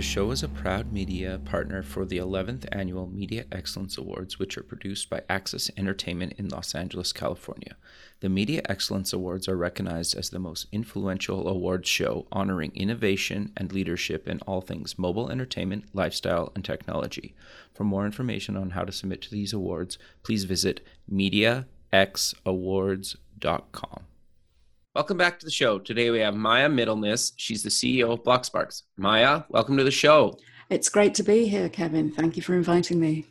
The show is a proud media partner for the 11th Annual Media Excellence Awards, which are produced by Access Entertainment in Los Angeles, California. The Media Excellence Awards are recognized as the most influential awards show honoring innovation and leadership in all things mobile entertainment, lifestyle, and technology. For more information on how to submit to these awards, please visit MediaXAwards.com. Welcome back to the show. Today we have Maya Middlemiss. She's the CEO of BlockSparks. Maya, welcome to the show. It's great to be here, Kevin. Thank you for inviting me.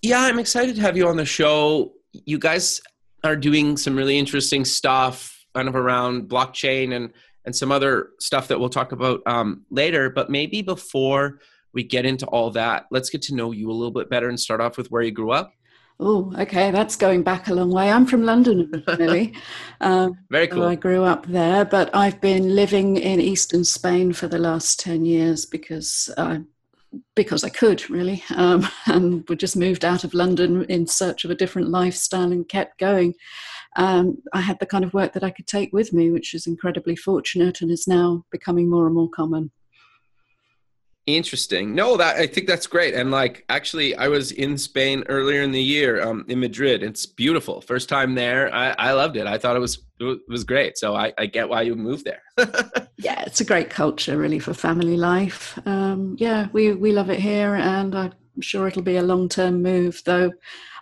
Yeah, I'm excited to have you on the show. You guys are doing some really interesting stuff kind of around blockchain and and some other stuff that we'll talk about um, later. But maybe before we get into all that, let's get to know you a little bit better and start off with where you grew up. Oh, okay. That's going back a long way. I'm from London originally. um, Very cool. So I grew up there, but I've been living in eastern Spain for the last 10 years because uh, because I could really, um, and we just moved out of London in search of a different lifestyle and kept going. Um, I had the kind of work that I could take with me, which is incredibly fortunate and is now becoming more and more common. Interesting. No, that I think that's great. And like, actually, I was in Spain earlier in the year, um, in Madrid. It's beautiful. First time there. I, I loved it. I thought it was it was great. So I, I get why you moved there. yeah, it's a great culture, really, for family life. Um, yeah, we we love it here, and I'm sure it'll be a long term move. Though,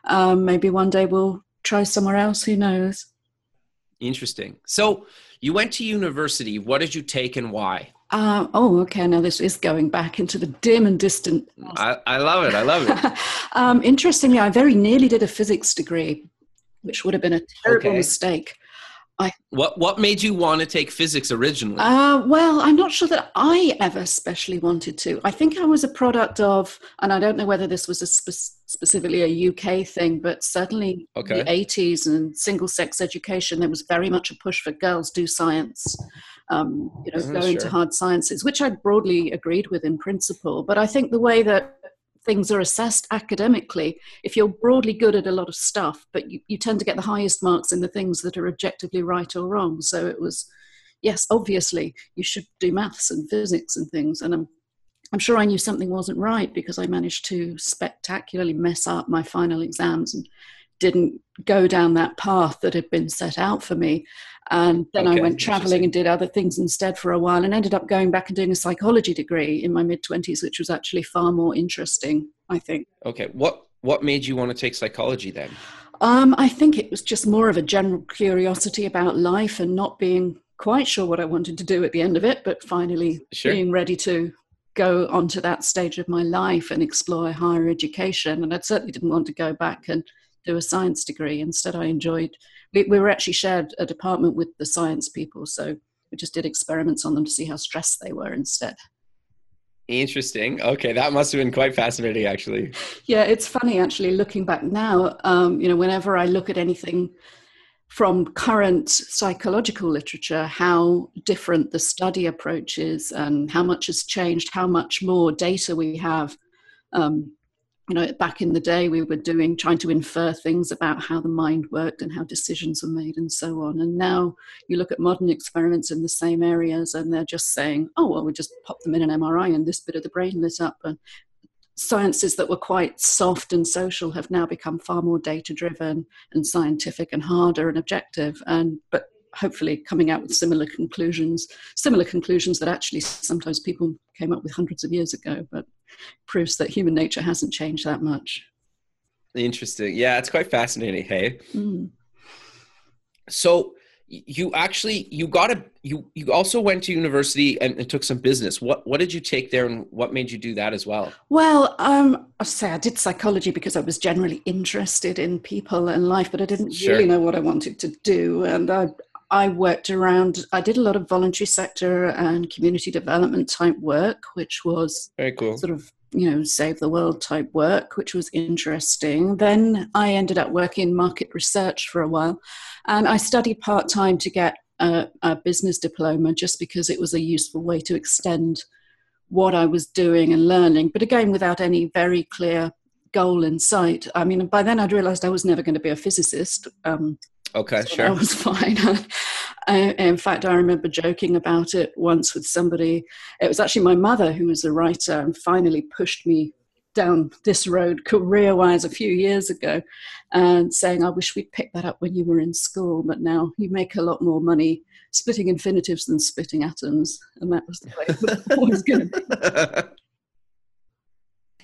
um, maybe one day we'll try somewhere else. Who knows? Interesting. So you went to university. What did you take and why? Uh, oh, okay. Now this is going back into the dim and distant. I, I love it. I love it. um, interestingly, I very nearly did a physics degree, which would have been a terrible okay. mistake. I, what what made you want to take physics originally? Uh, well, I'm not sure that I ever especially wanted to. I think I was a product of, and I don't know whether this was a spe- specifically a UK thing, but certainly okay. the 80s and single sex education, there was very much a push for girls do science um, you know, mm, go sure. into hard sciences, which I broadly agreed with in principle. But I think the way that things are assessed academically, if you're broadly good at a lot of stuff, but you, you tend to get the highest marks in the things that are objectively right or wrong. So it was, yes, obviously you should do maths and physics and things. And I'm, I'm sure I knew something wasn't right because I managed to spectacularly mess up my final exams and didn't go down that path that had been set out for me. And then okay, I went traveling and did other things instead for a while and ended up going back and doing a psychology degree in my mid 20s, which was actually far more interesting, I think. Okay. What, what made you want to take psychology then? Um, I think it was just more of a general curiosity about life and not being quite sure what I wanted to do at the end of it, but finally sure. being ready to go onto that stage of my life and explore higher education. And I certainly didn't want to go back and do a science degree. Instead, I enjoyed, we, we were actually shared a department with the science people. So we just did experiments on them to see how stressed they were instead. Interesting. Okay, that must have been quite fascinating, actually. Yeah, it's funny actually looking back now. Um, you know, whenever I look at anything from current psychological literature, how different the study approach is, and how much has changed, how much more data we have. Um, you know back in the day we were doing trying to infer things about how the mind worked and how decisions were made and so on. And now you look at modern experiments in the same areas and they're just saying oh well we just pop them in an mri and this bit of the brain lit up. And sciences that were quite soft and social have now become far more data driven and scientific and harder and objective. And but hopefully coming out with similar conclusions, similar conclusions that actually sometimes people came up with hundreds of years ago, but proves that human nature hasn't changed that much. Interesting. Yeah, it's quite fascinating. Hey. Mm. So you actually you got a you you also went to university and, and, took some business what what did you take there and what made you do that as well well um i say i did psychology because i was generally interested in people and life but i didn't sure. really know what i wanted to do and i I worked around, I did a lot of voluntary sector and community development type work, which was very cool. Sort of, you know, save the world type work, which was interesting. Then I ended up working in market research for a while. And I studied part time to get a, a business diploma just because it was a useful way to extend what I was doing and learning. But again, without any very clear goal in sight. I mean, by then I'd realized I was never going to be a physicist. Um, okay, so sure. That was fine. I, in fact, I remember joking about it once with somebody. It was actually my mother who was a writer and finally pushed me down this road career wise a few years ago and saying, I wish we'd picked that up when you were in school, but now you make a lot more money splitting infinitives than splitting atoms. And that was the way it was always going to be.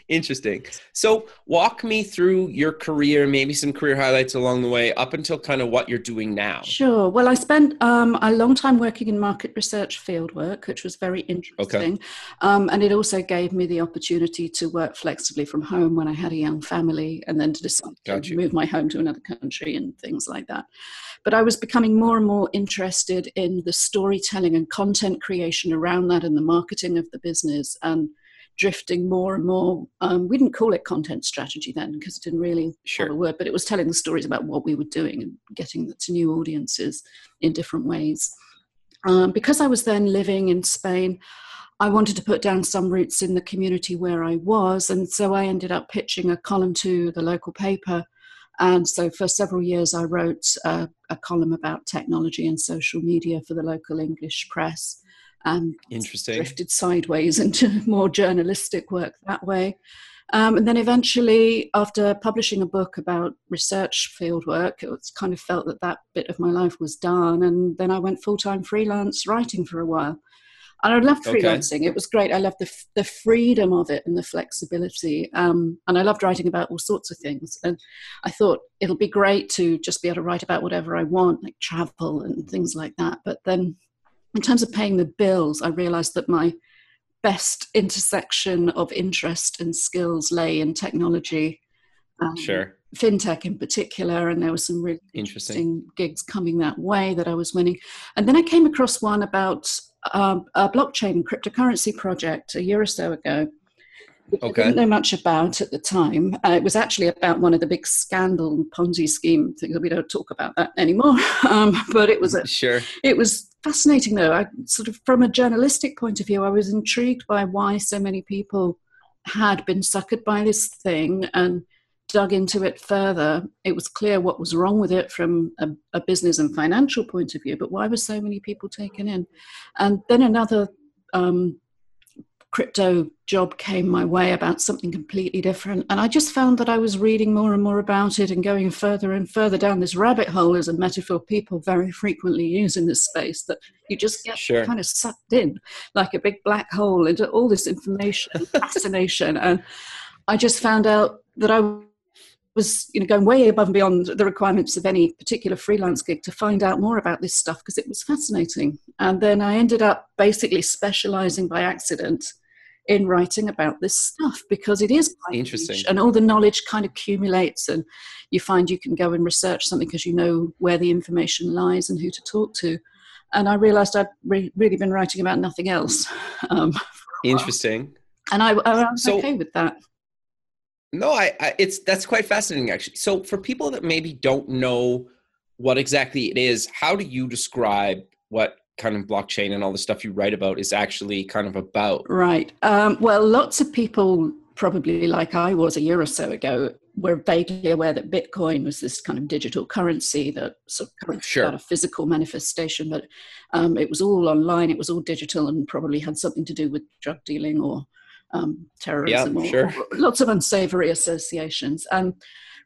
Interesting. So, walk me through your career, maybe some career highlights along the way, up until kind of what you're doing now. Sure. Well, I spent um, a long time working in market research fieldwork, which was very interesting. Okay. Um, and it also gave me the opportunity to work flexibly from home when I had a young family, and then to decide to move my home to another country and things like that. But I was becoming more and more interested in the storytelling and content creation around that and the marketing of the business. And drifting more and more. Um, we didn't call it content strategy then because it didn't really sure. have a word, but it was telling the stories about what we were doing and getting to new audiences in different ways. Um, because I was then living in Spain, I wanted to put down some roots in the community where I was, and so I ended up pitching a column to the local paper. And so for several years, I wrote a column about technology and social media for the local English press and Interesting. drifted sideways into more journalistic work that way. Um, and then eventually, after publishing a book about research fieldwork, it was kind of felt that that bit of my life was done. And then I went full time freelance writing for a while. And I loved freelancing. Okay. It was great. I loved the, the freedom of it and the flexibility. Um, and I loved writing about all sorts of things. And I thought it'll be great to just be able to write about whatever I want, like travel and things like that. But then in terms of paying the bills, I realized that my best intersection of interest and skills lay in technology. Um, sure. Fintech in particular, and there were some really interesting. interesting. gigs coming that way that I was winning. And then I came across one about um, a blockchain cryptocurrency project a year or so ago okay. I didn't know much about at the time. Uh, it was actually about one of the big scandal Ponzi scheme things. We don't talk about that anymore. Um, but it was a, sure. It was fascinating, though. I sort of, from a journalistic point of view, I was intrigued by why so many people had been suckered by this thing and dug into it further. It was clear what was wrong with it from a, a business and financial point of view, but why were so many people taken in? And then another um, crypto job came my way about something completely different. And I just found that I was reading more and more about it and going further and further down this rabbit hole as a metaphor people very frequently use in this space that you just get sure. kind of sucked in like a big black hole into all this information fascination. And I just found out that I was you know going way above and beyond the requirements of any particular freelance gig to find out more about this stuff because it was fascinating. And then i ended up basically specializing by accident in writing about this stuff because it is quite interesting. and all the knowledge kind of accumulates and you find you can go and research something because you know where the information lies and who to talk to. And i realized i'd re- really been writing about nothing else. Um, interesting. And I, I was so, okay with that no I, I it's that's quite fascinating actually so for people that maybe don't know what exactly it is how do you describe what kind of blockchain and all the stuff you write about is actually kind of about. Right. Um, well, lots of people, probably like I was a year or so ago, were vaguely aware that Bitcoin was this kind of digital currency that sort of sure. got a physical manifestation, but um, it was all online, it was all digital, and probably had something to do with drug dealing or um, terrorism yeah, or, sure. or, lots of unsavory associations. And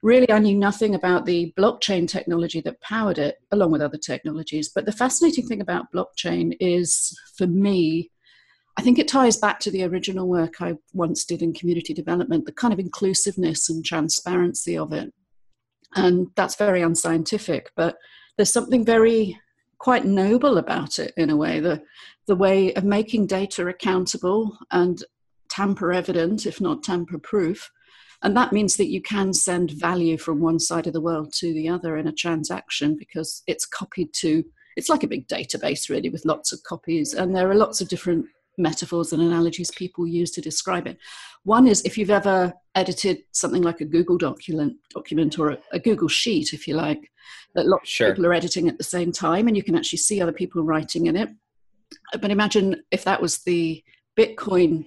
really I knew nothing about the blockchain technology that powered it, along with other technologies. But the fascinating thing about blockchain is, for me, I think it ties back to the original work I once did in community development, the kind of inclusiveness and transparency of it. And that's very unscientific, but there's something very quite noble about it in a way the the way of making data accountable and tamper evident if not tamper proof. And that means that you can send value from one side of the world to the other in a transaction because it's copied to it's like a big database really with lots of copies. And there are lots of different metaphors and analogies people use to describe it. One is if you've ever edited something like a google document document or a, a google sheet if you like that lots sure. of people are editing at the same time and you can actually see other people writing in it. But imagine if that was the bitcoin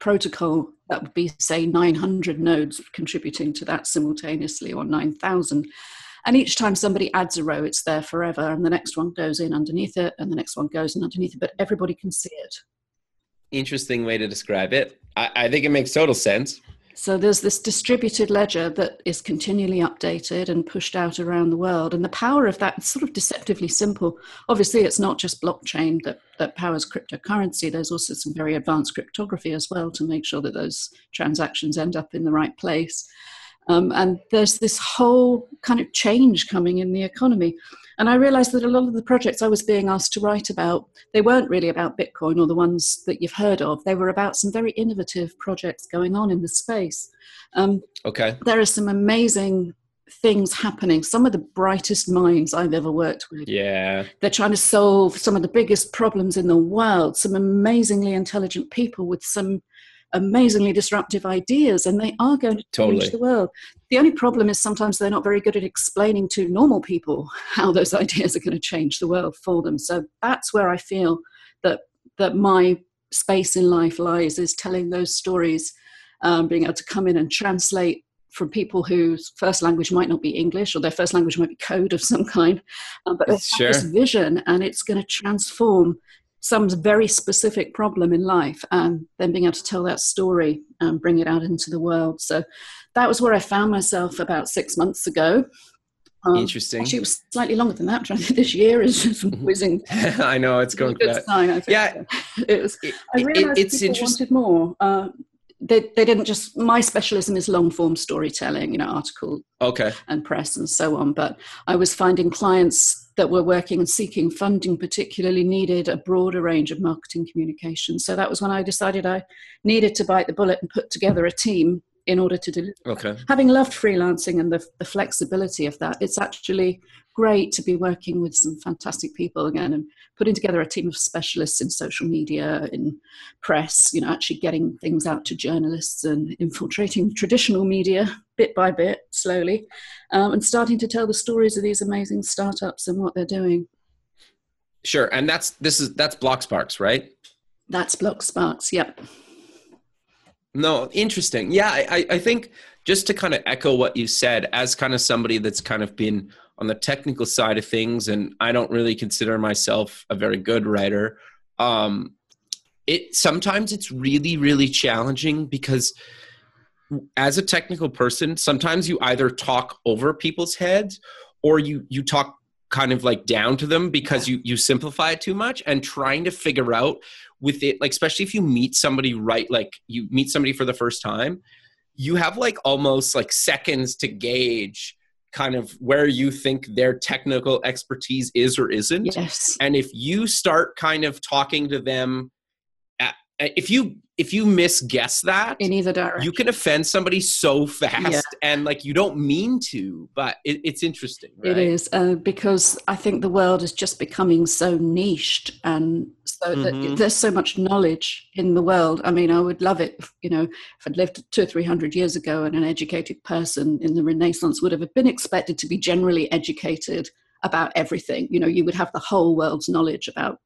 protocol that would be say 900 nodes contributing to that simultaneously or 9000 and each time somebody adds a row, it's there forever, and the next one goes in underneath it, and the next one goes in underneath it, but everybody can see it. Interesting way to describe it. I, I think it makes total sense. So there's this distributed ledger that is continually updated and pushed out around the world. And the power of that is sort of deceptively simple. Obviously, it's not just blockchain that, that powers cryptocurrency. There's also some very advanced cryptography as well to make sure that those transactions end up in the right place. Um, and there's this whole kind of change coming in the economy. And I realized that a lot of the projects I was being asked to write about, they weren't really about Bitcoin or the ones that you've heard of. They were about some very innovative projects going on in the space. Um, okay. There are some amazing things happening. Some of the brightest minds I've ever worked with. Yeah. They're trying to solve some of the biggest problems in the world. Some amazingly intelligent people with some amazingly disruptive ideas and they are going to totally. change the world. The only problem is sometimes they're not very good at explaining to normal people how those ideas are going to change the world for them. So that's where I feel that that my space in life lies is telling those stories, um, being able to come in and translate from people whose first language might not be English or their first language might be code of some kind, um, but they sure. have this vision and it's going to transform some very specific problem in life and then being able to tell that story and bring it out into the world. So that was where I found myself about six months ago. Um, Interesting. Actually, it was slightly longer than that. I think this year is just mm-hmm. whizzing. I know it's going good sign. I think. Yeah, it was. I realized it, it's people wanted more. Uh, they, they didn't just my specialism is long form storytelling you know article okay and press and so on but i was finding clients that were working and seeking funding particularly needed a broader range of marketing communication so that was when i decided i needed to bite the bullet and put together a team in order to deliver. Okay. Having loved freelancing and the, the flexibility of that, it's actually great to be working with some fantastic people again and putting together a team of specialists in social media, in press, you know, actually getting things out to journalists and infiltrating traditional media bit by bit, slowly, um, and starting to tell the stories of these amazing startups and what they're doing. Sure, and that's this is that's Blocksparks, right? That's Blocksparks. Yep. No, interesting. Yeah, I, I think just to kind of echo what you said, as kind of somebody that's kind of been on the technical side of things, and I don't really consider myself a very good writer. Um, it sometimes it's really, really challenging because as a technical person, sometimes you either talk over people's heads or you you talk kind of like down to them because you you simplify it too much and trying to figure out with it like especially if you meet somebody right like you meet somebody for the first time you have like almost like seconds to gauge kind of where you think their technical expertise is or isn't. Yes. And if you start kind of talking to them if you if you misguess that in either direction you can offend somebody so fast yeah. and like you don't mean to but it, it's interesting right? it is uh, because i think the world is just becoming so niched and so mm-hmm. there's so much knowledge in the world i mean i would love it if, you know if i'd lived two or three hundred years ago and an educated person in the renaissance would have been expected to be generally educated about everything you know you would have the whole world's knowledge about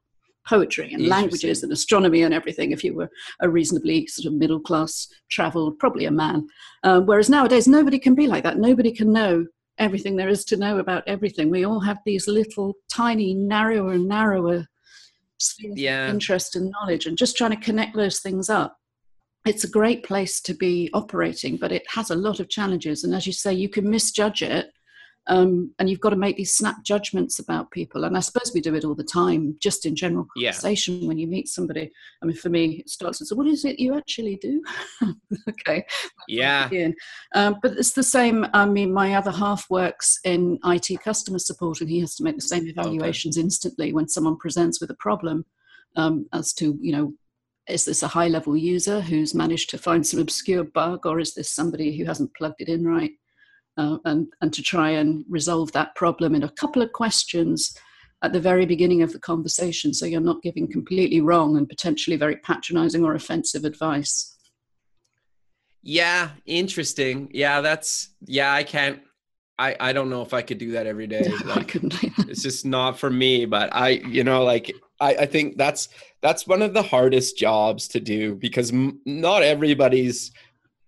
poetry and languages and astronomy and everything if you were a reasonably sort of middle class traveled probably a man. Um, whereas nowadays nobody can be like that. Nobody can know everything there is to know about everything. We all have these little tiny narrower and narrower spheres yeah. of interest and knowledge and just trying to connect those things up. It's a great place to be operating but it has a lot of challenges and as you say you can misjudge it um, and you've got to make these snap judgments about people. And I suppose we do it all the time, just in general conversation yeah. when you meet somebody. I mean, for me, it starts with, so what is it you actually do? okay. Yeah. Um, but it's the same. I mean, my other half works in IT customer support, and he has to make the same evaluations okay. instantly when someone presents with a problem um, as to, you know, is this a high level user who's managed to find some obscure bug, or is this somebody who hasn't plugged it in right? Uh, and, and to try and resolve that problem in a couple of questions. at the very beginning of the conversation so you're not giving completely wrong and potentially very patronizing or offensive advice. Yeah, interesting. Yeah, that's yeah, I can't I I don't know if I could do that every day. No, like, I couldn't. it's just not for me, but I you know like I I think that's that's one of the hardest jobs to do because m- not everybody's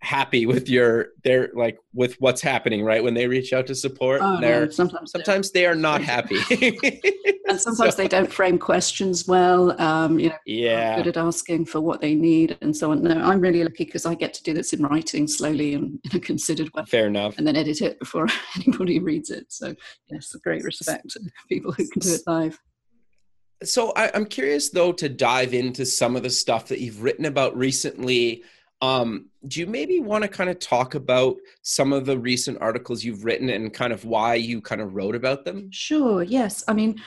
happy with your they're like with what's happening right? When they reach out to support oh, they're no, sometimes sometimes they are not happy. And sometimes so, they don't frame questions well um you know yeah. good at asking for what they need and so on. No i'm really lucky because i get to do this in writing slowly and in a considered way. Fair enough. And then edit it before anybody reads it. So yes great respect to people who can do it live. So I, i'm curious though to dive into some of the stuff that you've written about recently. Um, do you maybe want to kind of talk about some of the recent articles you've written and kind of why you kind of wrote about them? Sure, yes. I mean,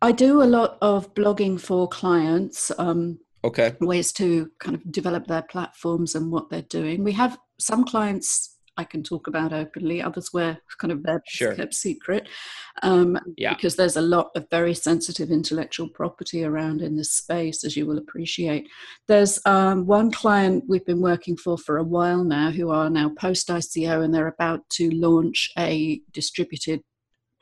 I do a lot of blogging for clients. Um, okay. Ways to kind of develop their platforms and what they're doing. We have some clients I can talk about openly. Others were kind of their sure. kept secret, um, yeah. because there's a lot of very sensitive intellectual property around in this space, as you will appreciate. There's um, one client we've been working for for a while now, who are now post ICO, and they're about to launch a distributed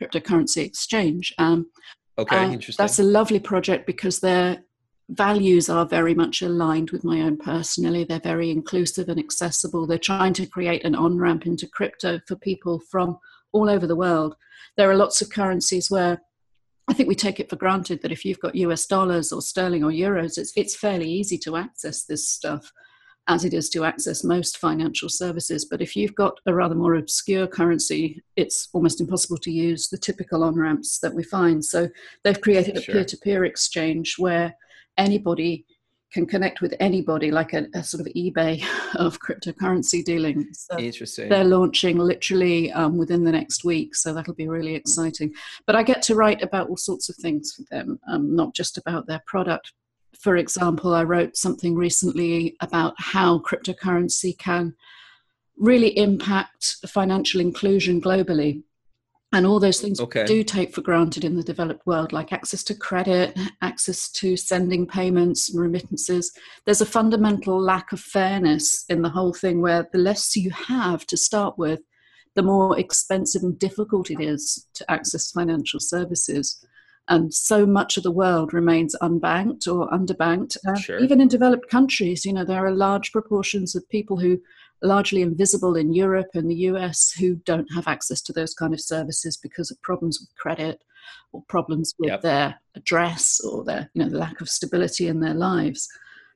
cryptocurrency exchange. Um, okay, interesting. That's a lovely project because they're values are very much aligned with my own personally. They're very inclusive and accessible. They're trying to create an on ramp into crypto for people from all over the world. There are lots of currencies where I think we take it for granted that if you've got US dollars or sterling or euros, it's, it's fairly easy to access this stuff as it is to access most financial services. But if you've got a rather more obscure currency, it's almost impossible to use the typical on ramps that we find. So they've created a peer to peer exchange where anybody can connect with anybody, like a, a sort of eBay of cryptocurrency dealing. So Interesting. They're launching literally um, within the next week, so that'll be really exciting. But I get to write about all sorts of things for them, um, not just about their product. For example, I wrote something recently about how cryptocurrency can really impact financial inclusion globally and all those things okay. do take for granted in the developed world like access to credit access to sending payments and remittances there's a fundamental lack of fairness in the whole thing where the less you have to start with the more expensive and difficult it is to access financial services and so much of the world remains unbanked or underbanked sure. even in developed countries you know there are large proportions of people who largely invisible in Europe and the US who don't have access to those kind of services because of problems with credit or problems with yep. their address or their you know the lack of stability in their lives.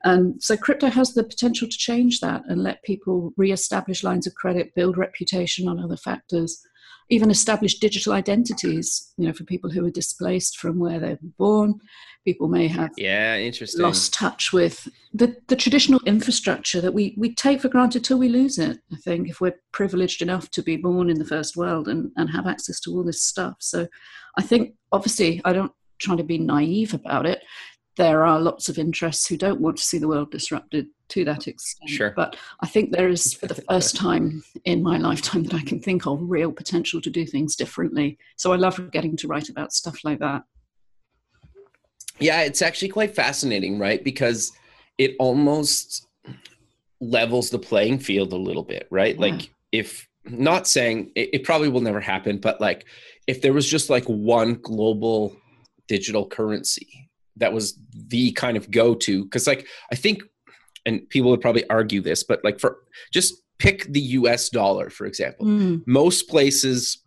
And so crypto has the potential to change that and let people re-establish lines of credit, build reputation on other factors, even establish digital identities, you know, for people who are displaced from where they were born. People may have yeah, interesting. lost touch with the, the traditional infrastructure that we, we take for granted till we lose it, I think, if we're privileged enough to be born in the first world and, and have access to all this stuff. So I think obviously I don't try to be naive about it there are lots of interests who don't want to see the world disrupted to that extent. Sure. But I think there is, for the first time in my lifetime that I can think of, real potential to do things differently. So I love getting to write about stuff like that. Yeah, it's actually quite fascinating, right? Because it almost levels the playing field a little bit, right? Yeah. Like, if not saying it, it probably will never happen, but like, if there was just like one global digital currency that was the kind of go to because like I think and people would probably argue this but like for just pick the US dollar for example. Mm. most places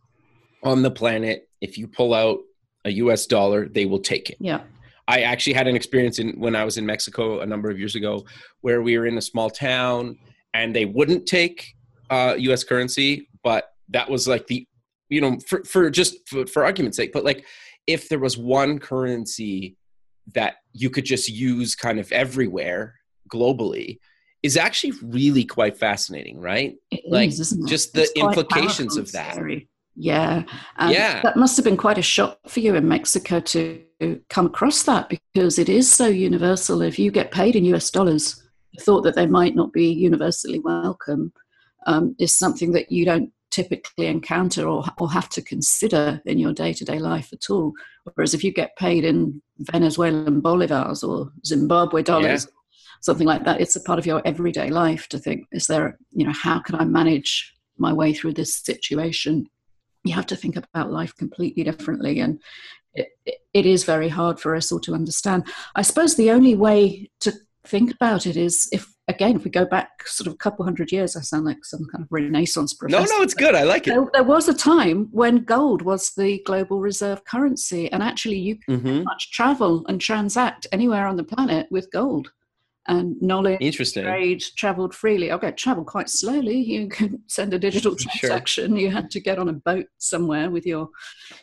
on the planet if you pull out a US dollar they will take it. Yeah. I actually had an experience in when I was in Mexico a number of years ago where we were in a small town and they wouldn't take uh, US currency but that was like the you know for, for just for, for argument's sake but like if there was one currency that you could just use kind of everywhere globally is actually really quite fascinating, right? It like is, just the implications of that. Scary. Yeah. Um, yeah. That must have been quite a shock for you in Mexico to come across that because it is so universal. If you get paid in US dollars, the thought that they might not be universally welcome um, is something that you don't typically encounter or, or have to consider in your day to day life at all. Whereas if you get paid in Venezuelan bolivars or Zimbabwe dollars, yeah. Something like that, it's a part of your everyday life to think, is there, you know, how can I manage my way through this situation? You have to think about life completely differently. And it, it is very hard for us all to understand. I suppose the only way to think about it is if again if we go back sort of a couple hundred years i sound like some kind of renaissance professor no no it's good i like it there, there was a time when gold was the global reserve currency and actually you mm-hmm. much travel and transact anywhere on the planet with gold and knowledge Interesting. trade traveled freely. Okay, travel quite slowly. You can send a digital transaction. Sure. You had to get on a boat somewhere with your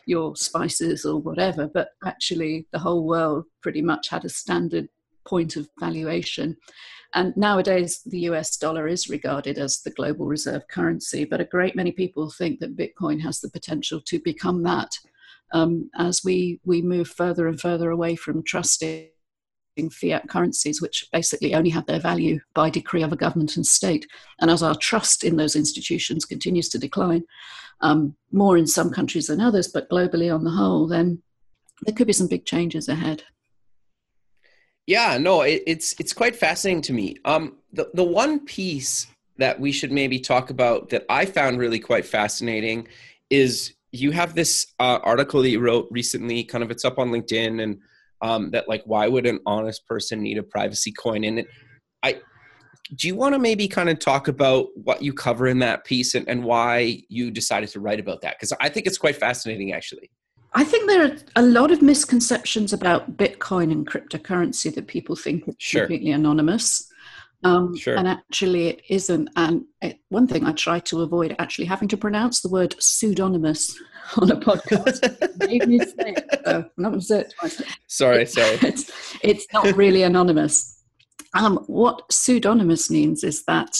your spices or whatever. But actually, the whole world pretty much had a standard point of valuation. And nowadays, the US dollar is regarded as the global reserve currency. But a great many people think that Bitcoin has the potential to become that um, as we we move further and further away from trusting fiat currencies, which basically only have their value by decree of a government and state. And as our trust in those institutions continues to decline, um, more in some countries than others, but globally on the whole, then there could be some big changes ahead. Yeah, no, it, it's it's quite fascinating to me. Um, the the one piece that we should maybe talk about that I found really quite fascinating is you have this uh, article that you wrote recently. Kind of, it's up on LinkedIn and um, that like why would an honest person need a privacy coin in it i do you want to maybe kind of talk about what you cover in that piece and, and why you decided to write about that because i think it's quite fascinating actually I think there are a lot of misconceptions about Bitcoin and cryptocurrency that people think it's sure. completely anonymous. Um, sure. And actually, it isn't. And it, one thing I try to avoid actually having to pronounce the word pseudonymous on a podcast. made me it. So I'm not going to say it twice. Sorry, sorry. It's, it's not really anonymous. Um, what pseudonymous means is that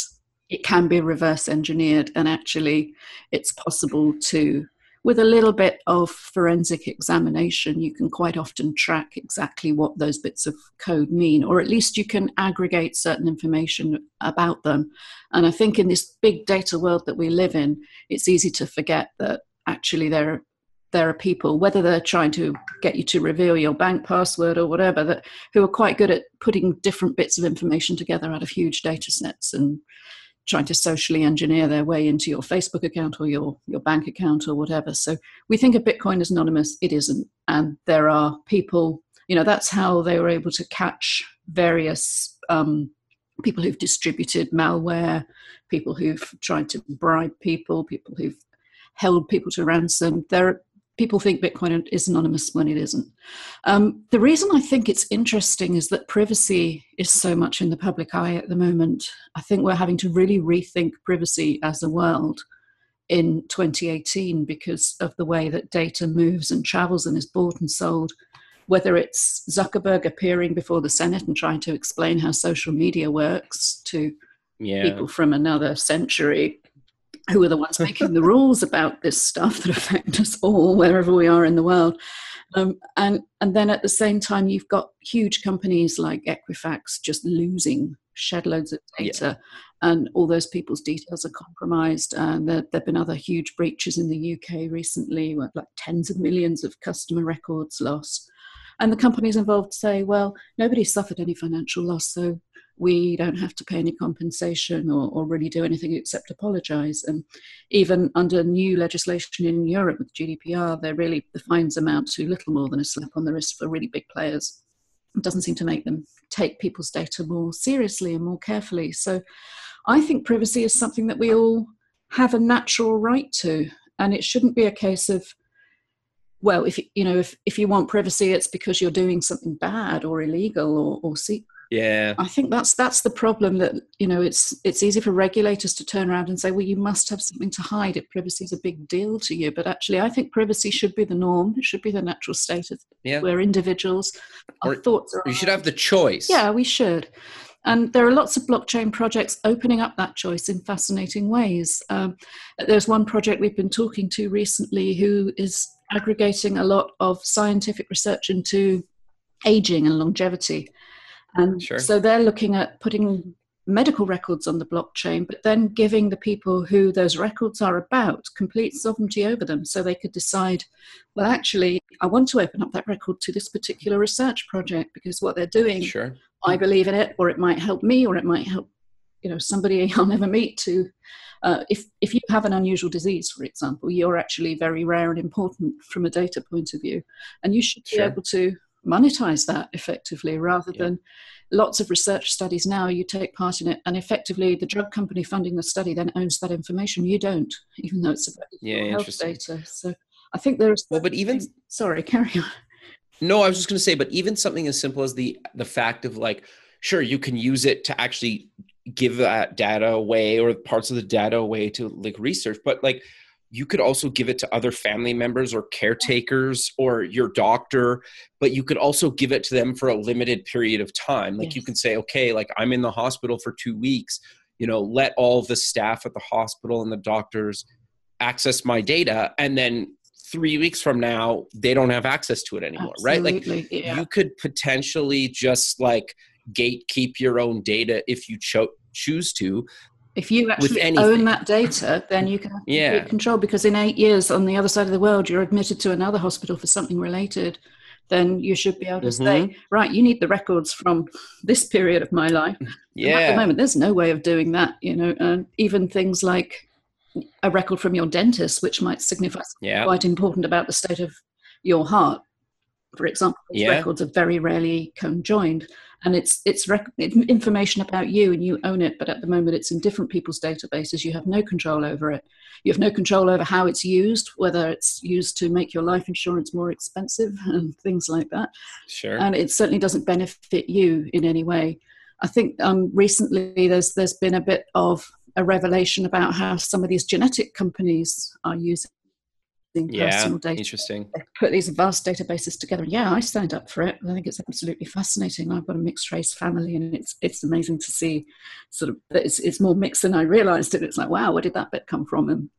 it can be reverse engineered, and actually, it's possible to with a little bit of forensic examination, you can quite often track exactly what those bits of code mean, or at least you can aggregate certain information about them. And I think in this big data world that we live in, it's easy to forget that actually there there are people, whether they're trying to get you to reveal your bank password or whatever, that who are quite good at putting different bits of information together out of huge data sets and trying to socially engineer their way into your Facebook account or your, your bank account or whatever. So we think of Bitcoin as anonymous. It isn't. And there are people, you know, that's how they were able to catch various um, people who've distributed malware, people who've tried to bribe people, people who've held people to ransom. There people think Bitcoin is anonymous when it isn't. Um, the reason I think it's interesting is that privacy is so much in the public eye at the moment. I think we're having to really rethink privacy as a world in 2018 because of the way that data moves and travels and is bought and sold. Whether it's Zuckerberg appearing before the Senate and trying to explain how social media works to yeah. people from another century who are the ones making the rules about this stuff that affect us all wherever we are in the world. Um, and and then at the same time, you've got huge companies like Equifax just losing shed loads of data, yeah. and all those people's details are compromised. And there have been other huge breaches in the UK recently, where like tens of millions of customer records lost. And the companies involved say, well, nobody suffered any financial loss, so we don't have to pay any compensation or, or really do anything except apologize. And even under new legislation in Europe with GDPR, they're really the fines amount to little more than a slap on the wrist for really big players. It doesn't seem to make them take people's data more seriously and more carefully. So I think privacy is something that we all have a natural right to. And it shouldn't be a case of, well, if you know, if, if you want privacy, it's because you're doing something bad or illegal or, or secret yeah. I think that's that's the problem that you know it's it's easy for regulators to turn around and say well you must have something to hide if privacy is a big deal to you. But actually i think privacy should be the norm. It should be the natural state of yeah. where individuals our or, thoughts are you should have the choice. Yeah we should and there are lots of blockchain projects opening up that choice in fascinating ways. Um, there's one project we've been talking to recently who is aggregating a lot of scientific research into aging and longevity and sure. so they're looking at putting medical records on the blockchain, but then giving the people who those records are about complete sovereignty over them so they could decide, well, actually, I want to open up that record to this particular research project because what they're doing, sure. I believe in it, or it might help me, or it might help, you know, somebody I'll never meet to. Uh, if, if you have an unusual disease, for example, you're actually very rare and important from a data point of view. And you should be able to monetize that effectively rather yeah. than lots of research studies now you take part in it and effectively the drug company funding the study then owns that information you don't even though it's about yeah, health data so i think there's well but even sorry carry on no i was just going to say but even something as simple as the the fact of like sure you can use it to actually give that data away or parts of the data away to like research but like you could also give it to other family members or caretakers or your doctor but you could also give it to them for a limited period of time like yes. you can say okay like i'm in the hospital for 2 weeks you know let all the staff at the hospital and the doctors access my data and then 3 weeks from now they don't have access to it anymore Absolutely, right like yeah. you could potentially just like gatekeep your own data if you cho- choose to if you actually own that data, then you can have yeah. control. Because in eight years, on the other side of the world, you're admitted to another hospital for something related. Then you should be able to mm-hmm. say, right, you need the records from this period of my life. Yeah. at the moment, there's no way of doing that. You know, and even things like a record from your dentist, which might signify yeah. quite important about the state of your heart. For example, yeah. records are very rarely conjoined and it's it's rec- information about you and you own it but at the moment it's in different people's databases you have no control over it you have no control over how it's used whether it's used to make your life insurance more expensive and things like that sure and it certainly doesn't benefit you in any way i think um, recently there's there's been a bit of a revelation about how some of these genetic companies are using yeah, personal data. Interesting. Put these vast databases together. Yeah, I signed up for it. I think it's absolutely fascinating. I've got a mixed race family, and it's it's amazing to see sort of that it's it's more mixed than I realised. And it's like, wow, where did that bit come from? And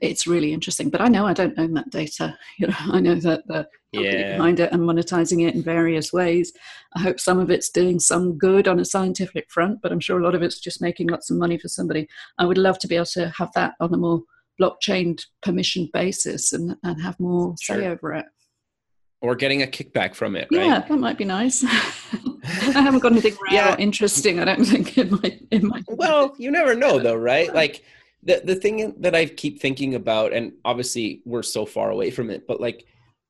it's really interesting. But I know I don't own that data. You know, I know that the company yeah. behind it and monetizing it in various ways. I hope some of it's doing some good on a scientific front, but I'm sure a lot of it's just making lots of money for somebody. I would love to be able to have that on a more blockchain permission basis and, and have more sure. say over it. Or getting a kickback from it, right? Yeah, that might be nice. I haven't got anything yeah. interesting, I don't think, in my in my Well, you never know though, right? Like the the thing that I keep thinking about, and obviously we're so far away from it, but like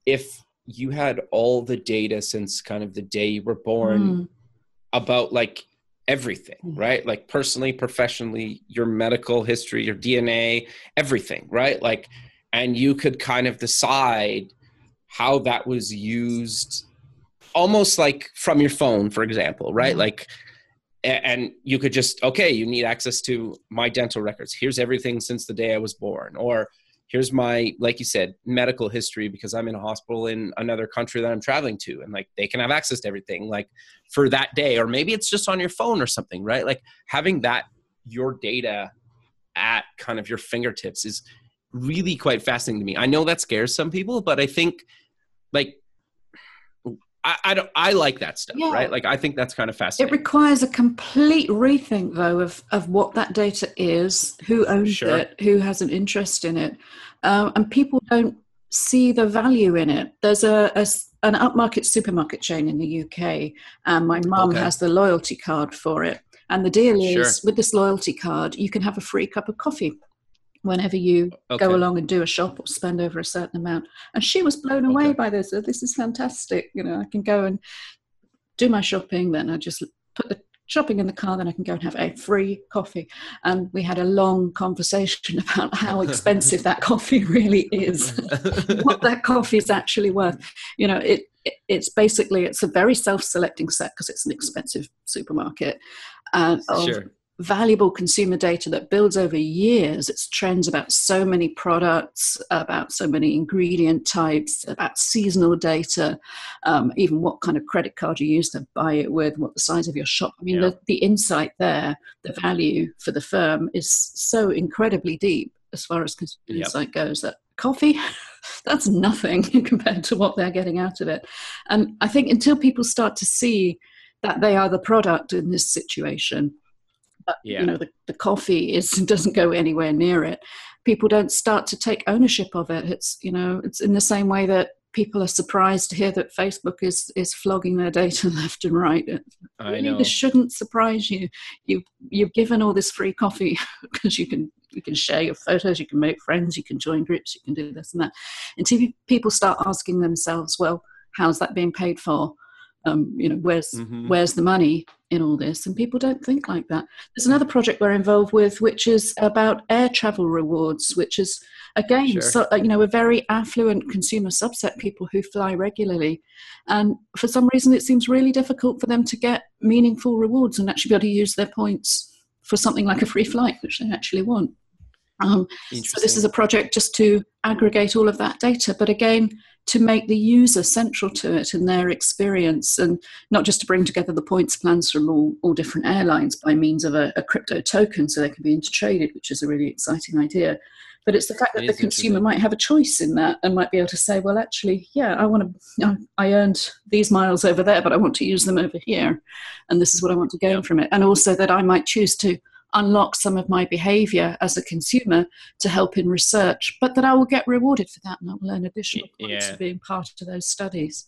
if you had all the data since kind of the day you were born mm. about like everything, mm-hmm. right? Like personally, professionally, your medical history, your DNA, everything, right? Like, and you could kind of decide how that was used almost like from your phone, for example, right? Mm-hmm. Like, and you could just, okay, you need access to my dental records. Here's everything since the day I was born. Or, here's my like you said medical history because i'm in a hospital in another country that i'm traveling to and like they can have access to everything like for that day or maybe it's just on your phone or something right like having that your data at kind of your fingertips is really quite fascinating to me i know that scares some people but i think like I, I don't I like that stuff, yeah. right? Like I think that's kind of fascinating. It requires a complete rethink though of of what that data is, who owns sure. it, who has an interest in it. Um, and people don't see the value in it. There's a, a an upmarket supermarket chain in the UK, and my mum okay. has the loyalty card for it. And the deal is sure. with this loyalty card, you can have a free cup of coffee whenever you okay. go along and do a shop or spend over a certain amount. And she was blown away okay. by this. This is fantastic. You know, I can go and do my shopping, then I just put the shopping in the car, then I can go and have a free coffee. And we had a long conversation about how expensive that coffee really is, what that coffee is actually worth. You know, it, it it's basically it's a very self-selecting set because it's an expensive supermarket. Uh, of sure valuable consumer data that builds over years. It's trends about so many products, about so many ingredient types, about seasonal data, um, even what kind of credit card you use to buy it with, what the size of your shop. I mean, yeah. the, the insight there, the value for the firm is so incredibly deep as far as consumer yep. insight goes that coffee that's nothing compared to what they're getting out of it and i think until people start to see that they are the product in this situation yeah. you know the, the coffee is doesn't go anywhere near it people don't start to take ownership of it it's you know it's in the same way that people are surprised to hear that Facebook is is flogging their data left and right. I really, know this shouldn't surprise you. You you've given all this free coffee because you can you can share your photos, you can make friends, you can join groups, you can do this and that. Until people start asking themselves, well, how's that being paid for? Um, you know, where's mm-hmm. where's the money in all this? And people don't think like that. There's another project we're involved with, which is about air travel rewards, which is again, sure. so, uh, you know, a very affluent consumer subset, people who fly regularly. And for some reason, it seems really difficult for them to get meaningful rewards and actually be able to use their points for something like a free flight, which they actually want. Um, so this is a project just to aggregate all of that data, but again, to make the user central to it and their experience, and not just to bring together the points plans from all, all different airlines by means of a, a crypto token so they can be intertraded, which is a really exciting idea. But it's the fact that the consumer might have a choice in that and might be able to say, well, actually, yeah, I want to, I earned these miles over there, but I want to use them over here. And this is what I want to gain yeah. from it. And also that I might choose to unlock some of my behavior as a consumer to help in research, but that I will get rewarded for that and I will earn additional points yeah. for being part of those studies.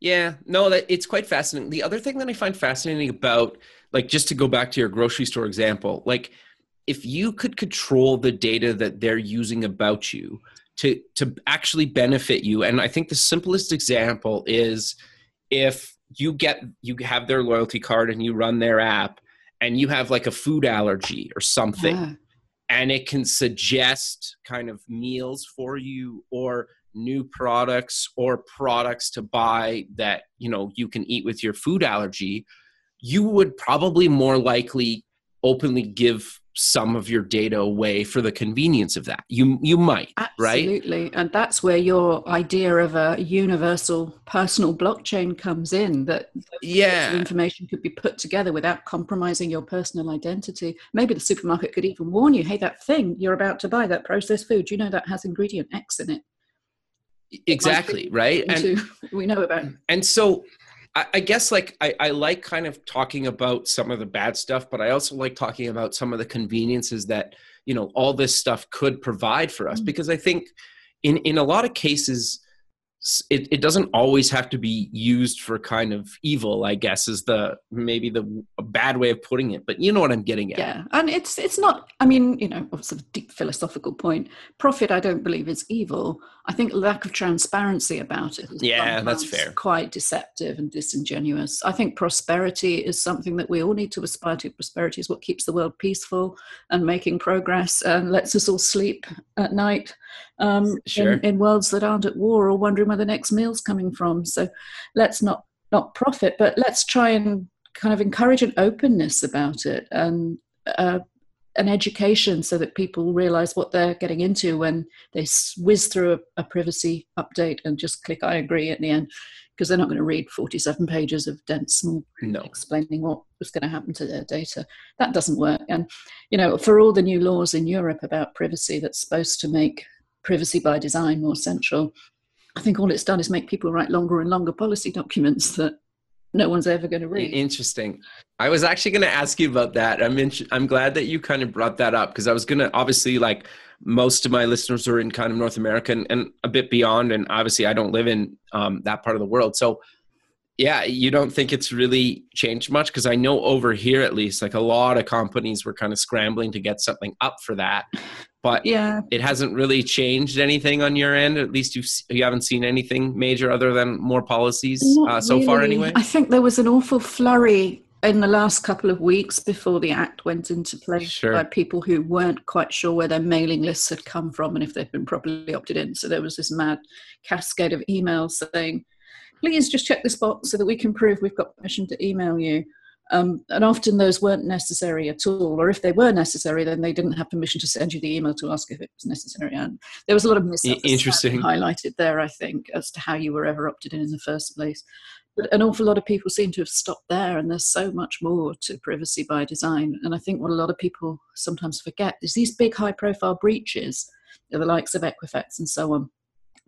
Yeah, no, that it's quite fascinating. The other thing that I find fascinating about, like, just to go back to your grocery store example, like, if you could control the data that they're using about you to to actually benefit you and i think the simplest example is if you get you have their loyalty card and you run their app and you have like a food allergy or something yeah. and it can suggest kind of meals for you or new products or products to buy that you know you can eat with your food allergy you would probably more likely openly give some of your data away for the convenience of that. You you might, Absolutely. right? Absolutely. And that's where your idea of a universal personal blockchain comes in that yeah. information could be put together without compromising your personal identity. Maybe the supermarket could even warn you, hey, that thing you're about to buy, that processed food, you know that has ingredient X in it. Exactly, right? And we know about. And so I, I guess like I, I like kind of talking about some of the bad stuff, but I also like talking about some of the conveniences that you know all this stuff could provide for us mm-hmm. because I think in in a lot of cases it, it doesn't always have to be used for kind of evil i guess is the maybe the bad way of putting it but you know what i'm getting at. Yeah and it's it's not i mean you know sort of deep philosophical point. Profit i don't believe is evil. I think lack of transparency about it yeah that's fair. quite deceptive and disingenuous. I think prosperity is something that we all need to aspire to. Prosperity is what keeps the world peaceful and making progress and lets us all sleep at night um, sure. in, in worlds that aren't at war or wondering where the next meal's coming from. So let's not not profit, but let's try and kind of encourage an openness about it and uh, an education so that people realize what they're getting into when they whiz through a, a privacy update and just click I agree at the end because they're not going to read 47 pages of dense small no. explaining what was going to happen to their data. That doesn't work. And, you know, for all the new laws in Europe about privacy that's supposed to make privacy by design more central. I think all it's done is make people write longer and longer policy documents that no one's ever going to read. Interesting. I was actually going to ask you about that. I'm in, I'm glad that you kind of brought that up because I was going to obviously like most of my listeners are in kind of North America and, and a bit beyond, and obviously I don't live in um, that part of the world. So yeah, you don't think it's really changed much because I know over here at least, like a lot of companies were kind of scrambling to get something up for that but yeah. it hasn't really changed anything on your end. At least you've you haven't seen anything major other than more policies uh, so really. far anyway? I think there was an awful flurry in the last couple of weeks before the act went into place sure. by people who weren't quite sure where their mailing lists had come from and if they'd been properly opted in. So there was this mad cascade of emails saying please just check this box so that we can prove we've got permission to email you um, and often those weren't necessary at all, or if they were necessary, then they didn't have permission to send you the email to ask if it was necessary. And there was a lot of misunderstanding highlighted there, I think, as to how you were ever opted in in the first place. But an awful lot of people seem to have stopped there, and there's so much more to privacy by design. And I think what a lot of people sometimes forget is these big high profile breaches, the likes of Equifax and so on,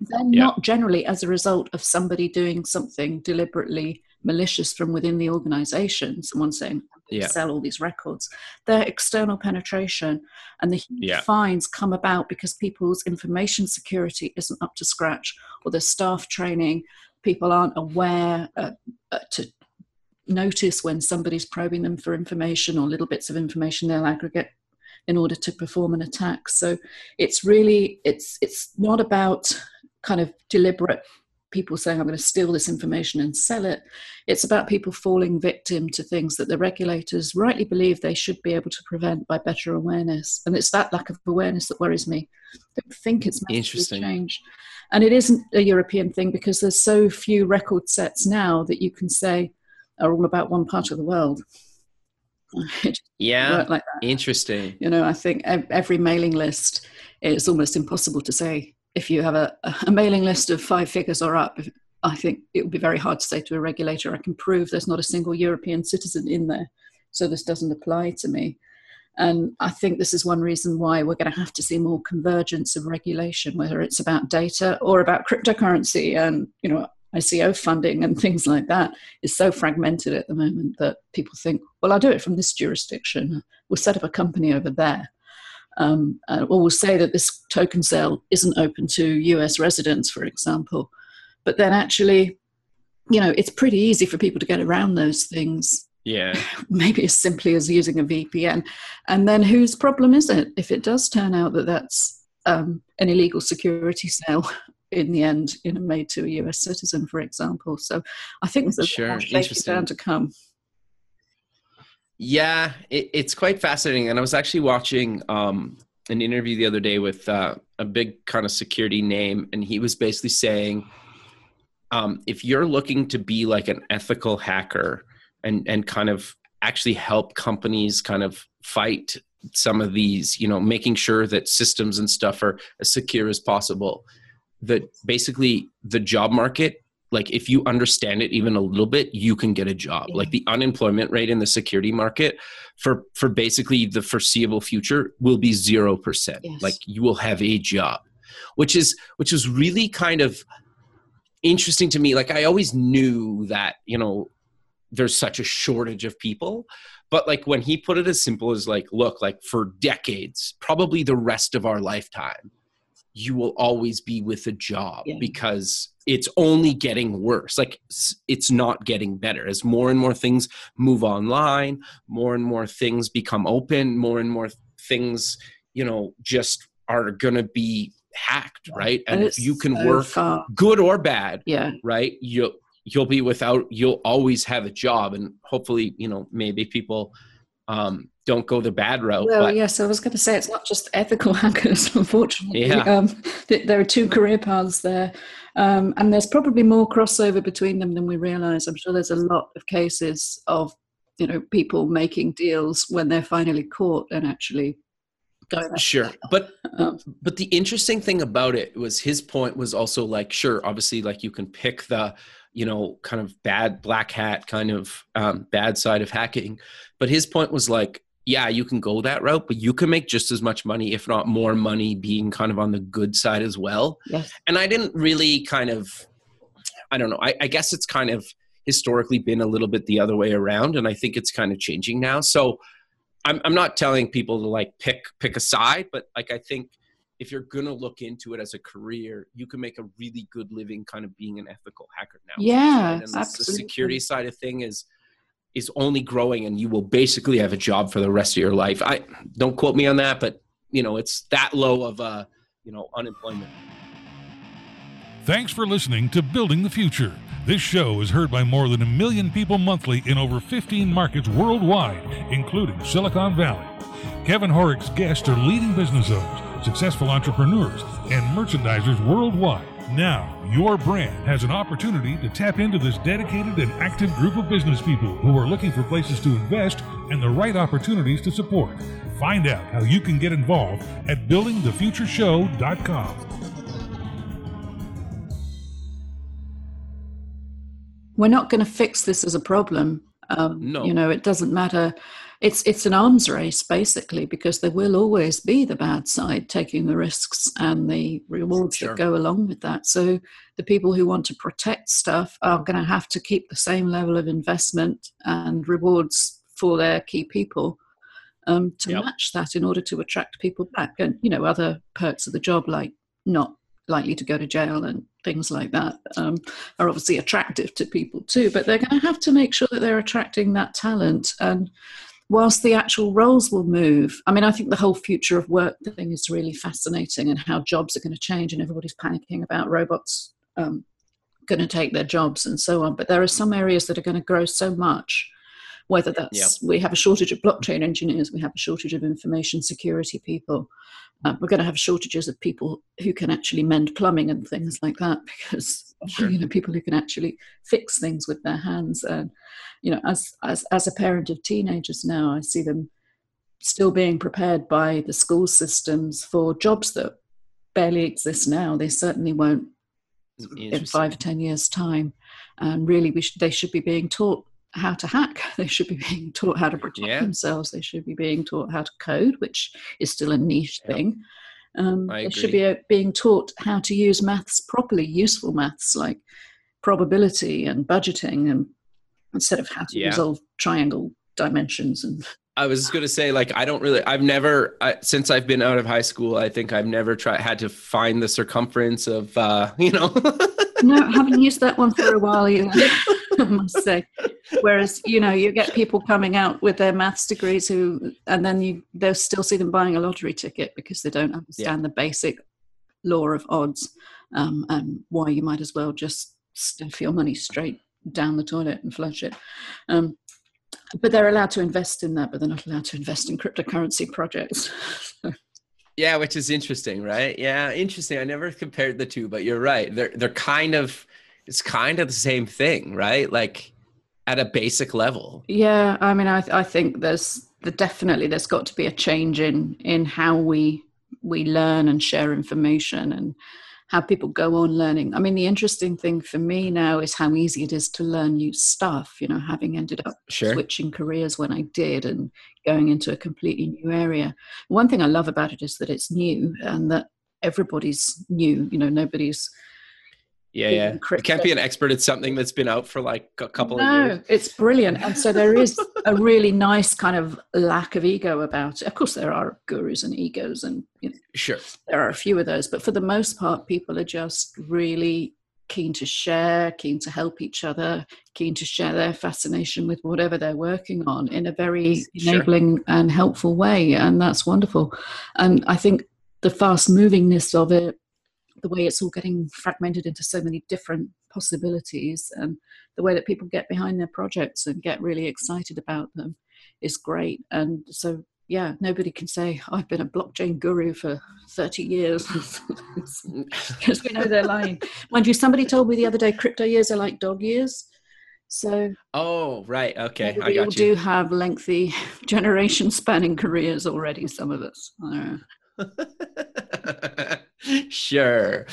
they're yeah. not generally as a result of somebody doing something deliberately malicious from within the organization. Someone saying, yeah. sell all these records. Their external penetration and the yeah. fines come about because people's information security isn't up to scratch, or their staff training. People aren't aware uh, uh, to notice when somebody's probing them for information or little bits of information they'll aggregate in order to perform an attack. So it's really it's it's not about kind of deliberate people saying, I'm going to steal this information and sell it. It's about people falling victim to things that the regulators rightly believe they should be able to prevent by better awareness. And it's that lack of awareness that worries me. I don't think it's Interesting. changed. And it isn't a European thing because there's so few record sets now that you can say are all about one part of the world. yeah, like interesting. You know, I think every mailing list, it's almost impossible to say if you have a, a mailing list of five figures or up, I think it would be very hard to say to a regulator, I can prove there's not a single European citizen in there, so this doesn't apply to me. And I think this is one reason why we're going to have to see more convergence of regulation, whether it's about data or about cryptocurrency and you know ICO funding and things like that is so fragmented at the moment that people think, well, I'll do it from this jurisdiction. We'll set up a company over there um, uh, or will say that this token sale isn't open to US residents, for example. But then actually, you know, it's pretty easy for people to get around those things. Yeah. Maybe as simply as using a VPN. And then whose problem is it if it does turn out that that's um, an illegal security sale in the end, you know, made to a US citizen, for example? So I think there's a sure. lot down to come. Yeah, it, it's quite fascinating. And I was actually watching um, an interview the other day with uh, a big kind of security name, and he was basically saying, um, if you're looking to be like an ethical hacker and and kind of actually help companies kind of fight some of these, you know, making sure that systems and stuff are as secure as possible, that basically the job market like if you understand it even a little bit you can get a job like the unemployment rate in the security market for for basically the foreseeable future will be 0% yes. like you will have a job which is which is really kind of interesting to me like i always knew that you know there's such a shortage of people but like when he put it as simple as like look like for decades probably the rest of our lifetime you will always be with a job yeah. because it's only getting worse. Like it's not getting better. As more and more things move online more and more things become open more and more things you know just are going to be hacked right? And, if you can so work far. good or bad yeah. right you'll you'll be without you'll always have a job. And hopefully you know maybe people um don't go the bad route. Well, but, yes, I was going to say it's not just ethical hackers, unfortunately. Yeah. Um, there are two career paths there. Um, and there's probably more crossover between them than we realize. I'm sure there's a lot of cases of, you know, people making deals when they're finally caught and actually going. Sure. But, um, but the interesting thing about it was his point was also like, sure, obviously, like you can pick the, you know, kind of bad black hat kind of um, bad side of hacking. But his point was like, yeah, you can go that route, but you can make just as much money, if not more money, being kind of on the good side as well. Yes. And I didn't really kind of, I don't know, I, I guess it's kind of historically been a little bit the other way around, and I think it's kind of changing now. So I'm, I'm not telling people to like pick pick a side, but like I think if you're gonna look into it as a career, you can make a really good living kind of being an ethical hacker now. Yeah, and absolutely. the security side of thing is is only growing and you will basically have a job for the rest of your life. I don't quote me on that, but you know, it's that low of uh, you know, unemployment. Thanks for listening to Building the Future. This show is heard by more than a million people monthly in over 15 markets worldwide, including Silicon Valley. Kevin Horek's guests are leading business owners, successful entrepreneurs, and merchandisers worldwide now, your brand has an opportunity to tap into this dedicated and active group of business people who are looking for places to invest and the right opportunities to support. Find out how you can get involved at buildingthefutureshow.com. We're not going to fix this as a problem. Um, no. You know, it doesn't matter it's it's an arms race basically because there will always be the bad side taking the risks and the rewards sure. that go along with that so the people who want to protect stuff are going to have to keep the same level of investment and rewards for their key people um, to yep. match that in order to attract people back. And, you know, other perks of the job like not likely to go to jail and things like that um, are obviously attractive to people too. But they're going to have to make sure that they're attracting that talent. And whilst the actual roles will move, I mean, I think the whole future of work thing is really fascinating and how jobs are going to change, and everybody's panicking about robots um, going to take their jobs and so on. But there are some areas that are going to grow so much whether that's we have a shortage of blockchain engineers, we have a shortage of information security people. Uh, we're going to have shortages of people who can actually mend plumbing and things like that because sure. you know people who can actually fix things with their hands. And you know, as as as a parent of teenagers now, I see them still being prepared by the school systems for jobs that barely exist now. They certainly won't in five or ten years' time. And really, we sh- they should be being taught how to hack. They should be being taught how to protect yeah. themselves. They should be being taught how to code, which is still a niche thing. Um, they should be uh, being taught how to use maths properly, useful maths like probability and budgeting, and instead of how to yeah. resolve triangle dimensions and. I was going to say, like, I don't really. I've never, I, since I've been out of high school, I think I've never tried had to find the circumference of, uh, you know. no, I haven't used that one for a while either. I must say. Whereas, you know, you get people coming out with their maths degrees who, and then you they'll still see them buying a lottery ticket because they don't understand yeah. the basic law of odds um, and why you might as well just stuff your money straight down the toilet and flush it. Um, but they're allowed to invest in that, but they're not allowed to invest in cryptocurrency projects. yeah, which is interesting, right? Yeah, interesting. I never compared the two, but you're right. They're they're kind of it's kind of the same thing, right? Like at a basic level. Yeah, I mean, I I think there's the definitely there's got to be a change in in how we we learn and share information and how people go on learning. I mean, the interesting thing for me now is how easy it is to learn new stuff. You know, having ended up sure. switching careers when I did and going into a completely new area. One thing I love about it is that it's new and that everybody's new. You know, nobody's yeah, yeah. You can't be an expert at something that's been out for like a couple no, of years. it's brilliant. And so there is a really nice kind of lack of ego about it. Of course, there are gurus and egos, and you know, sure, there are a few of those. But for the most part, people are just really keen to share, keen to help each other, keen to share their fascination with whatever they're working on in a very sure. enabling and helpful way. And that's wonderful. And I think the fast movingness of it the way it's all getting fragmented into so many different possibilities and the way that people get behind their projects and get really excited about them is great. And so yeah nobody can say i've been a blockchain guru for 30 years. Because we know they're lying. Mind you somebody told me the other day crypto years are like dog years. So oh right. Okay. We all you. do have lengthy generation spanning careers already some of us sure.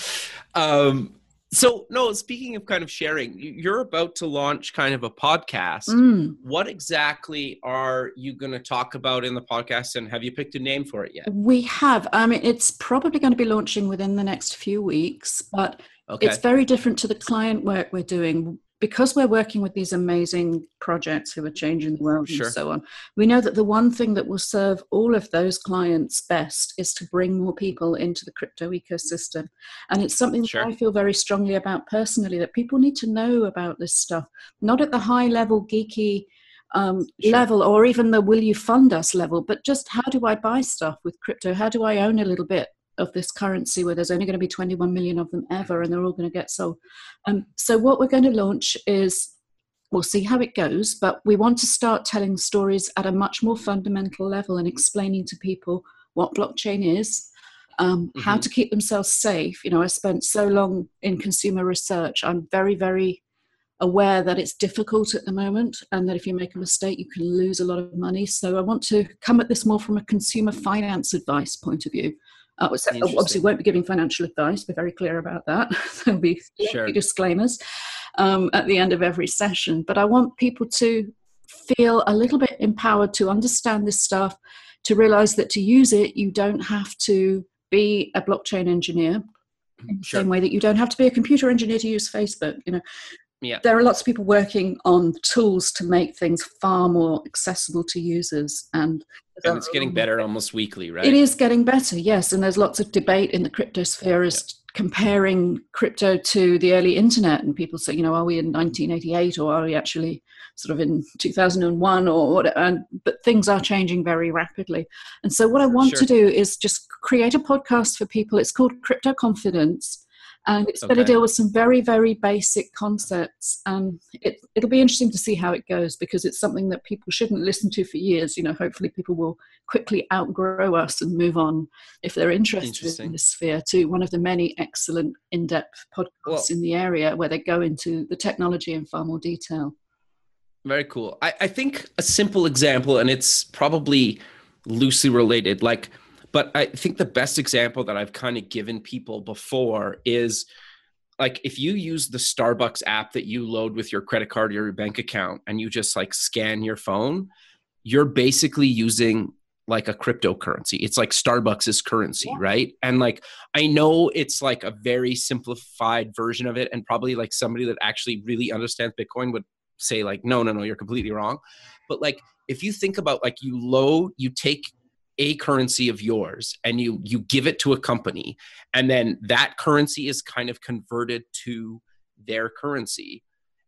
Um, so no, speaking of kind of sharing, you're about to launch kind of a podcast. Mm. What exactly are you going to talk about in the podcast and have you picked a name for it yet? We have. I mean, it's probably going to be launching within the next few weeks, but okay. it's very different to the client work we're doing because we're working with these amazing projects who are changing the world sure. and so on, we know that the one thing that will serve all of those clients best is to bring more people into the crypto ecosystem. And it's something sure. that I feel very strongly about personally that people need to know about this stuff, not at the high level, geeky um, sure. level or even the will you fund us level, but just how do I buy stuff with crypto? How do I own a little bit? Of this currency where there's only going to be 21 million of them ever and they're all going to get sold. Um, so, what we're going to launch is we'll see how it goes, but we want to start telling stories at a much more fundamental level and explaining to people what blockchain is. Um, mm-hmm. How to keep themselves safe. You know, I spent so long in consumer research. I'm very, very aware that it's difficult at the moment and that if you make a mistake, you can lose a lot of money. So I want to come at this more from a consumer finance advice point of view. Uh, so obviously, won't be giving financial advice. Be very clear about that. There'll be sure. disclaimers um, at the end of every session. But I want people to feel a little bit empowered to understand this stuff, to realize that to use it, you don't have to be a blockchain engineer in the sure. same way that you don't have to be a computer engineer to use Facebook. You know, yeah. there are lots of people working on tools to make things far more accessible to users and and it's getting better almost weekly right it is getting better yes and there's lots of debate in the crypto sphere as yeah. comparing crypto to the early internet and people say you know are we in 1988 or are we actually sort of in 2001 or what and but things are changing very rapidly and so what i want sure. to do is just create a podcast for people it's called crypto confidence and it's okay. going to deal with some very very basic concepts. And it, it'll be interesting to see how it goes because it's something that people shouldn't listen to for years. You know hopefully people will quickly outgrow us and move on if they're interested in this sphere to one of the many excellent in-depth podcasts well, in the area where they go into the technology in far more detail. Very cool. I, I think a simple example and it's probably loosely related like but I think the best example that I've kind of given people before is like if you use the Starbucks app that you load with your credit card or your bank account and you just like scan your phone, you're basically using like a cryptocurrency. It's like Starbucks' currency, yeah. right? And like I know it's like a very simplified version of it, and probably like somebody that actually really understands Bitcoin would say like, no, no, no, you're completely wrong. But like if you think about like you load, you take a currency of yours and you you give it to a company and then that currency is kind of converted to their currency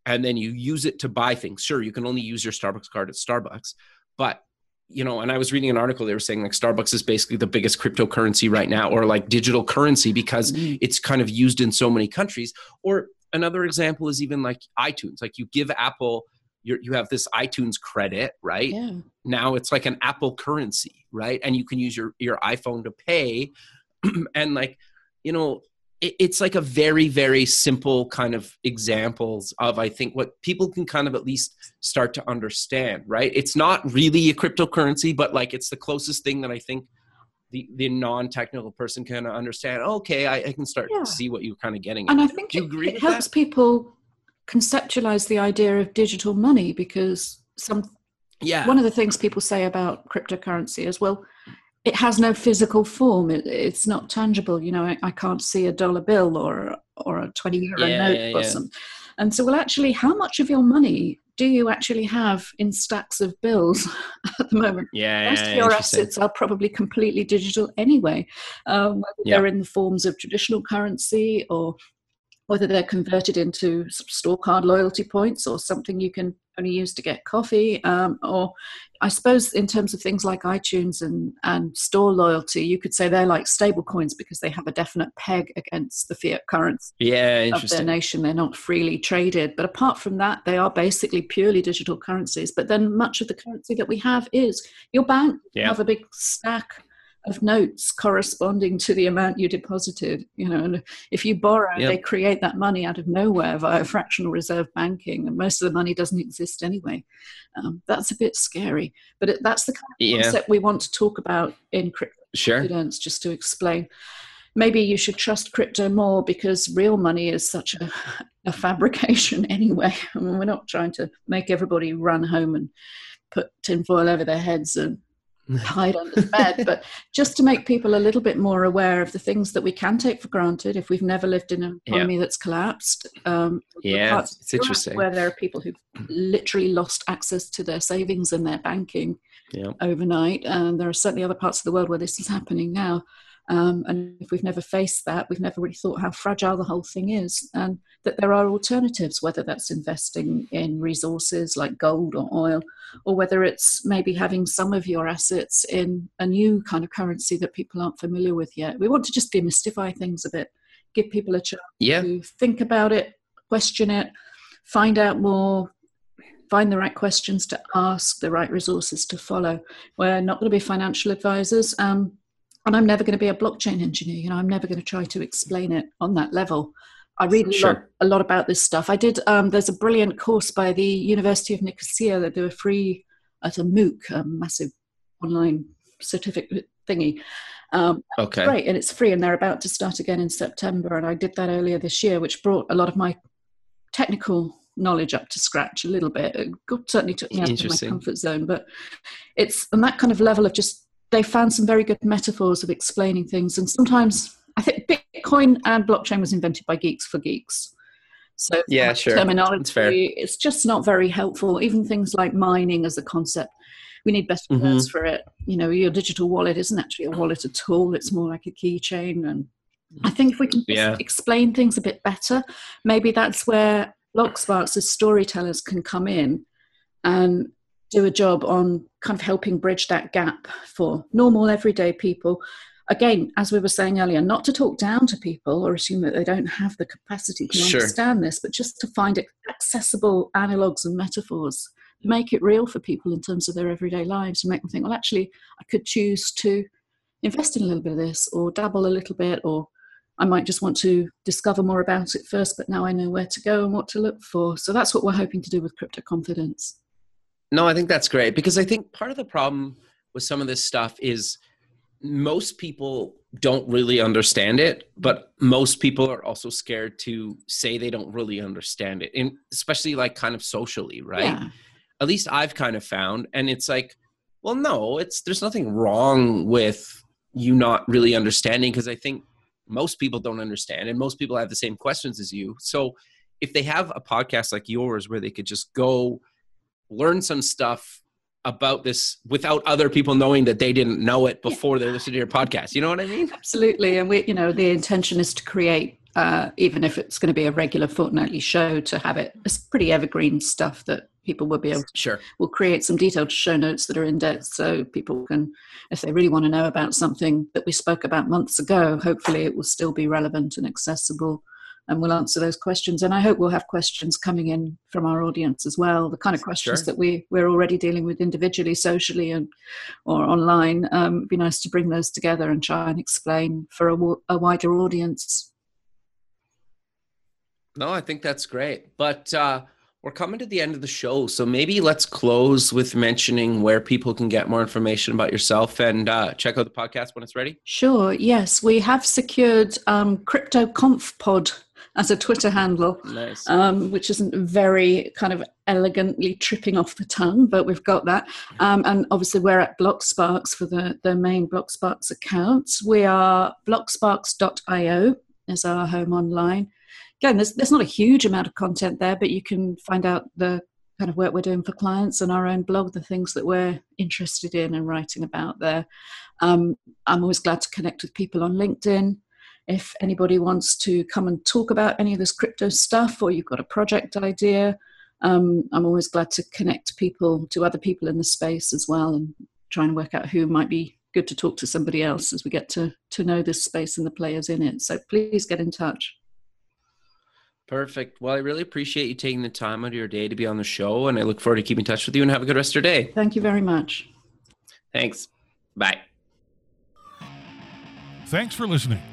and then you use it to buy things. Sure you can only use your starbucks card at starbucks but you know and i was reading an article they were saying like starbucks is basically the biggest cryptocurrency right now or like digital currency because mm-hmm. it's kind of used in so many countries. Or another example is even like itunes. Like you give apple you you have this iTunes credit, right? Yeah. Now it's like an Apple currency, right? And you can use your your iPhone to pay, and like you know, it, it's like a very very simple kind of examples of I think what people can kind of at least start to understand, right? It's not really a cryptocurrency, but like it's the closest thing that I think. The, the non-technical person can understand okay I, I can start yeah. to see what you're kind of getting and at. i think Do you agree it, it helps that? people conceptualize the idea of digital money because some yeah. one of the things people say about cryptocurrency is well it has no physical form. It, it's not tangible. You know I, I, can't see a dollar bill or or a 20 euro yeah, note yeah, or something and so well actually how much of your money do you actually have in stacks of bills at the moment? Yeah most of your assets are probably completely digital anyway um, whether they're in the forms of traditional currency or whether they're converted into store card loyalty points or something you can only use to get coffee um, or i suppose in terms of things like itunes and, and store loyalty you could say they're like stable coins because they have a definite peg against the fiat currency yeah, of their nation. They're not freely traded. But apart from that they are basically purely digital currencies. But then much of the currency that we have is your bank. Yeah. have a big stack of notes corresponding to the amount you deposited you know and if you borrow yep. they create that money out of nowhere via fractional reserve banking and most of the money doesn't exist anyway um, that's a bit scary but it, that's the kind of yeah. concept we want to talk about in crypto sure. just to explain maybe you should trust crypto more because real money is such a, a fabrication anyway I mean, we're not trying to make everybody run home and put tinfoil over their heads and hide under the bed, but just to make people a little bit more aware of the things that we can take for granted if we've never lived in an economy yeah. that's collapsed. Um, yeah, it's interesting. Where there are people who've literally lost access to their savings and their banking yeah. overnight, and there are certainly other parts of the world where this is happening now. Um, and if we've never faced that, we've never really thought how fragile the whole thing is, and that there are alternatives, whether that's investing in resources like gold or oil, or whether it's maybe having some of your assets in a new kind of currency that people aren't familiar with yet. We want to just demystify things a bit, give people a chance yeah. to think about it, question it, find out more, find the right questions to ask, the right resources to follow. We're not going to be financial advisors. Um, and I'm never going to be a blockchain engineer. You know, I'm never going to try to explain it on that level. I read sure. a, lot, a lot about this stuff. I did. Um, there's a brilliant course by the University of Nicosia that do a free at a MOOC, a massive online certificate thingy. Um, okay. Great, and it's free, and they're about to start again in September. And I did that earlier this year, which brought a lot of my technical knowledge up to scratch a little bit. It certainly took me out of my comfort zone, but it's and that kind of level of just they found some very good metaphors of explaining things. And sometimes I think Bitcoin and blockchain was invented by geeks for geeks. So yeah, sure. terminology, it's just not very helpful. Even things like mining as a concept, we need better mm-hmm. words for it. You know, your digital wallet isn't actually a wallet at all. It's more like a keychain. And I think if we can yeah. explain things a bit better, maybe that's where Blocksparks as storytellers can come in and do a job on kind of helping bridge that gap for normal everyday people again as we were saying earlier not to talk down to people or assume that they don't have the capacity to sure. understand this but just to find accessible analogues and metaphors make it real for people in terms of their everyday lives and make them think well actually i could choose to invest in a little bit of this or dabble a little bit or I might just want to discover more about it first, but now I know where to go and what to look for. So that's what we're hoping to do with Crypto Confidence. No, I think that's great because I think part of the problem with some of this stuff is most people don't really understand it, but most people are also scared to say they don't really understand it, and especially like kind of socially, right? Yeah. At least I've kind of found, and it's like, well, no, it's there's nothing wrong with you not really understanding because I think most people don't understand, and most people have the same questions as you. So if they have a podcast like yours where they could just go learn some stuff about this without other people knowing that they didn't know it before yeah. they listened to your podcast. You know what I mean? Absolutely. And we, you know, the intention is to create, uh, even if it's going to be a regular fortnightly show, to have it. It's pretty evergreen stuff that people will be able. To, sure. We'll create some detailed show notes that are in depth, so people can, if they really want to know about something that we spoke about months ago, hopefully it will still be relevant and accessible and we'll answer those questions. And I hope we'll have questions coming in from our audience as well. The kind of questions sure. that we we're already dealing with individually, socially, and or online. Um, it'd be nice to bring those together and try and explain for a, a wider audience. No, I think that's great. But uh, we're coming to the end of the show, so maybe let's close with mentioning where people can get more information about yourself and uh, check out the podcast when it's ready. Sure. Yes, we have secured um, Crypto Pod as a Twitter handle, nice. um, which isn't very kind of elegantly tripping off the tongue, but we've got that. Um, and obviously, we're at Blocksparks for the, the main Blocksparks accounts. We are blocksparks.io is our home online. Again, there's, there's not a huge amount of content there, but you can find out the kind of work we're doing for clients and our own blog, the things that we're interested in and writing about there. Um, I'm always glad to connect with people on LinkedIn if anybody wants to come and talk about any of this crypto stuff or you've got a project idea, um, I'm always glad to connect people to other people in the space as well and try and work out who might be good to talk to somebody else as we get to, to know this space and the players in it. So please get in touch. Perfect. Well, I really appreciate you taking the time out of your day to be on the show, and I look forward to keeping in touch with you and have a good rest of your day. Thank you very much. Thanks. Bye. Thanks for listening